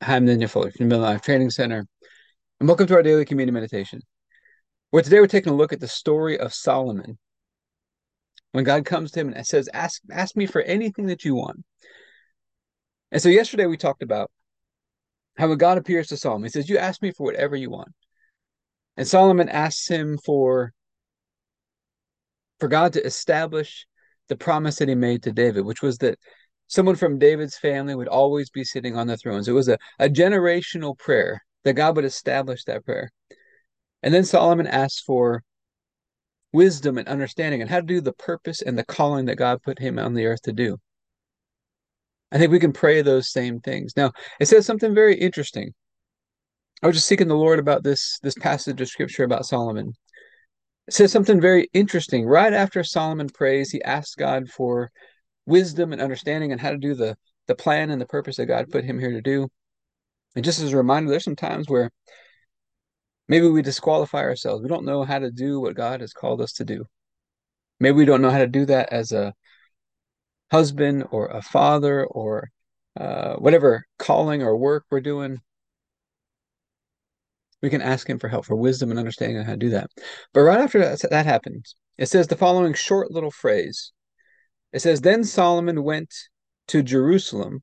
Hi, I'm Ninja Fuller from the Middle Life Training Center, and welcome to our daily communion meditation. Where today we're taking a look at the story of Solomon. When God comes to him and says, "Ask, ask me for anything that you want." And so yesterday we talked about how when God appears to Solomon, he says, "You ask me for whatever you want." And Solomon asks him for for God to establish the promise that he made to David, which was that someone from David's family would always be sitting on the thrones. It was a, a generational prayer that God would establish that prayer. And then Solomon asks for wisdom and understanding and how to do the purpose and the calling that God put him on the earth to do. I think we can pray those same things. Now, it says something very interesting. I was just seeking the Lord about this this passage of scripture about Solomon. It says something very interesting. Right after Solomon prays, he asks God for wisdom and understanding and how to do the the plan and the purpose that God put him here to do. And just as a reminder, there's some times where maybe we disqualify ourselves. We don't know how to do what God has called us to do. Maybe we don't know how to do that as a husband or a father or uh, whatever calling or work we're doing. We can ask him for help, for wisdom and understanding on how to do that. But right after that, that happens, it says the following short little phrase it says, Then Solomon went to Jerusalem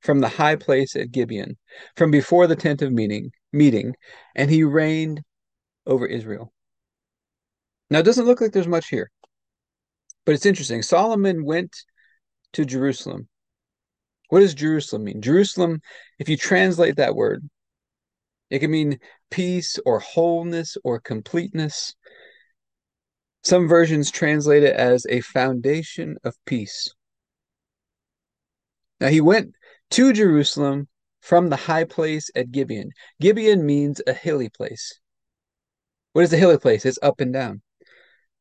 from the high place at Gibeon, from before the tent of meeting, meeting, and he reigned over Israel. Now, it doesn't look like there's much here, but it's interesting. Solomon went to Jerusalem. What does Jerusalem mean? Jerusalem, if you translate that word, it can mean peace or wholeness or completeness. Some versions translate it as a foundation of peace. Now he went to Jerusalem from the high place at Gibeon. Gibeon means a hilly place. What is a hilly place? It's up and down.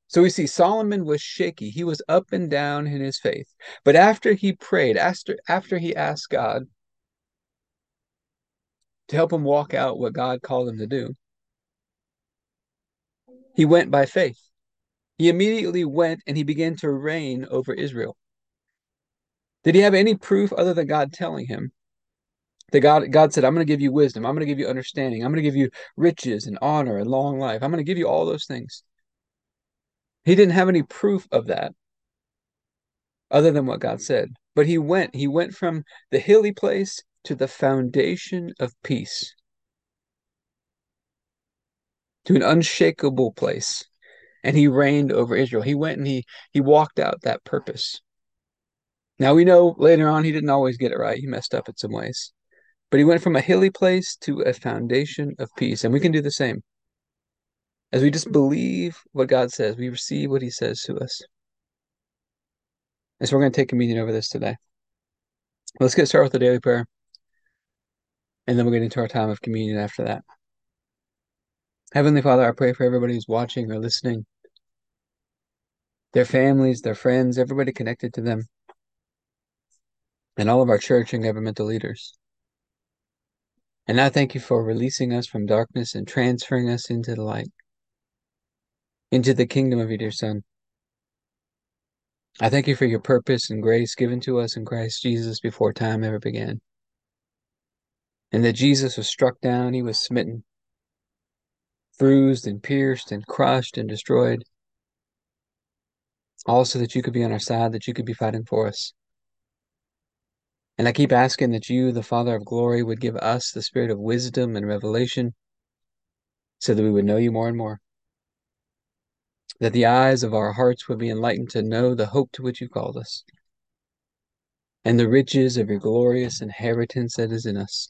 So we see Solomon was shaky. He was up and down in his faith. But after he prayed, after, after he asked God to help him walk out what God called him to do, he went by faith. He immediately went and he began to reign over Israel. Did he have any proof other than God telling him? That God, God said, I'm going to give you wisdom. I'm going to give you understanding. I'm going to give you riches and honor and long life. I'm going to give you all those things. He didn't have any proof of that other than what God said. But he went. He went from the hilly place to the foundation of peace, to an unshakable place and he reigned over Israel. He went and he he walked out that purpose. Now we know later on he didn't always get it right. He messed up in some ways. But he went from a hilly place to a foundation of peace. And we can do the same. As we just believe what God says, we receive what he says to us. And so we're going to take communion over this today. Let's get started with the daily prayer. And then we'll get into our time of communion after that. Heavenly Father, I pray for everybody who's watching or listening, their families, their friends, everybody connected to them, and all of our church and governmental leaders. And I thank you for releasing us from darkness and transferring us into the light, into the kingdom of your dear Son. I thank you for your purpose and grace given to us in Christ Jesus before time ever began. And that Jesus was struck down, he was smitten, bruised and pierced and crushed and destroyed. All so that you could be on our side, that you could be fighting for us. And I keep asking that you, the Father of glory, would give us the spirit of wisdom and revelation so that we would know you more and more. That the eyes of our hearts would be enlightened to know the hope to which you called us and the riches of your glorious inheritance that is in us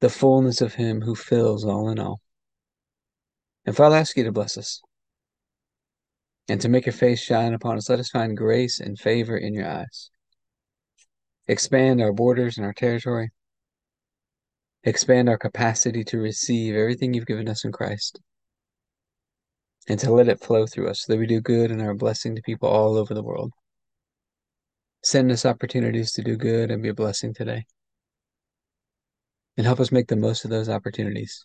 the fullness of Him who fills all in all. And Father, I ask you to bless us and to make your face shine upon us. Let us find grace and favor in your eyes. Expand our borders and our territory. Expand our capacity to receive everything you've given us in Christ and to let it flow through us so that we do good and are a blessing to people all over the world. Send us opportunities to do good and be a blessing today. And help us make the most of those opportunities.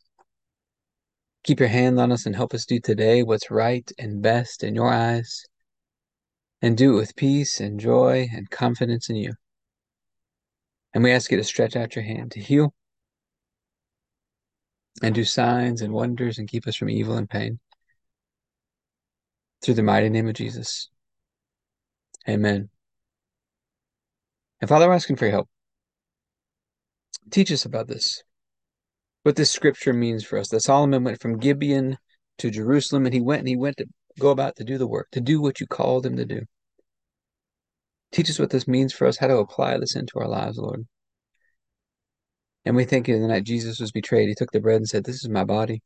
Keep your hand on us and help us do today what's right and best in your eyes. And do it with peace and joy and confidence in you. And we ask you to stretch out your hand to heal and do signs and wonders and keep us from evil and pain. Through the mighty name of Jesus. Amen. And Father, we're asking for your help. Teach us about this. What this scripture means for us. That Solomon went from Gibeon to Jerusalem and he went and he went to go about to do the work, to do what you called him to do. Teach us what this means for us, how to apply this into our lives, Lord. And we think in the night Jesus was betrayed, he took the bread and said, This is my body,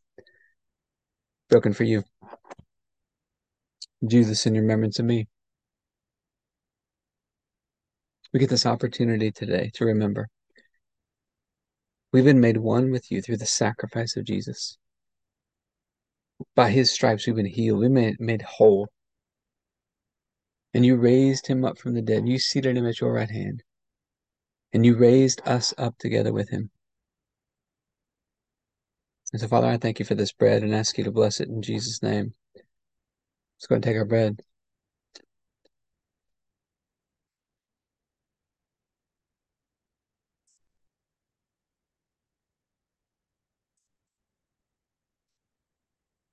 broken for you. Do this in remembrance of me. We get this opportunity today to remember. We've been made one with you through the sacrifice of Jesus. By his stripes, we've been healed. We've been made whole. And you raised him up from the dead. You seated him at your right hand. And you raised us up together with him. And so, Father, I thank you for this bread and ask you to bless it in Jesus' name. Let's go and take our bread.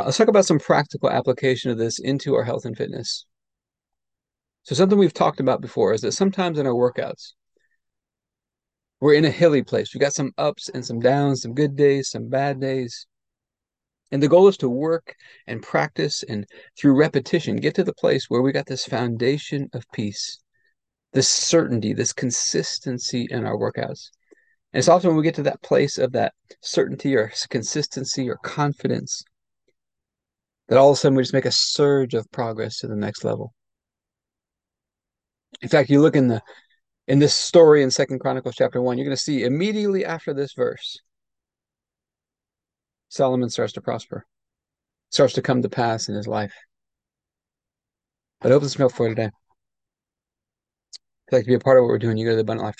Let's talk about some practical application of this into our health and fitness. So something we've talked about before is that sometimes in our workouts, we're in a hilly place. We got some ups and some downs, some good days, some bad days. And the goal is to work and practice and through repetition get to the place where we got this foundation of peace, this certainty, this consistency in our workouts. And it's often when we get to that place of that certainty or consistency or confidence that all of a sudden we just make a surge of progress to the next level. In fact, you look in the in this story in Second Chronicles chapter one, you're going to see immediately after this verse, Solomon starts to prosper, starts to come to pass in his life. But open some for today. If you'd like to be a part of what we're doing, you go to the Abundant.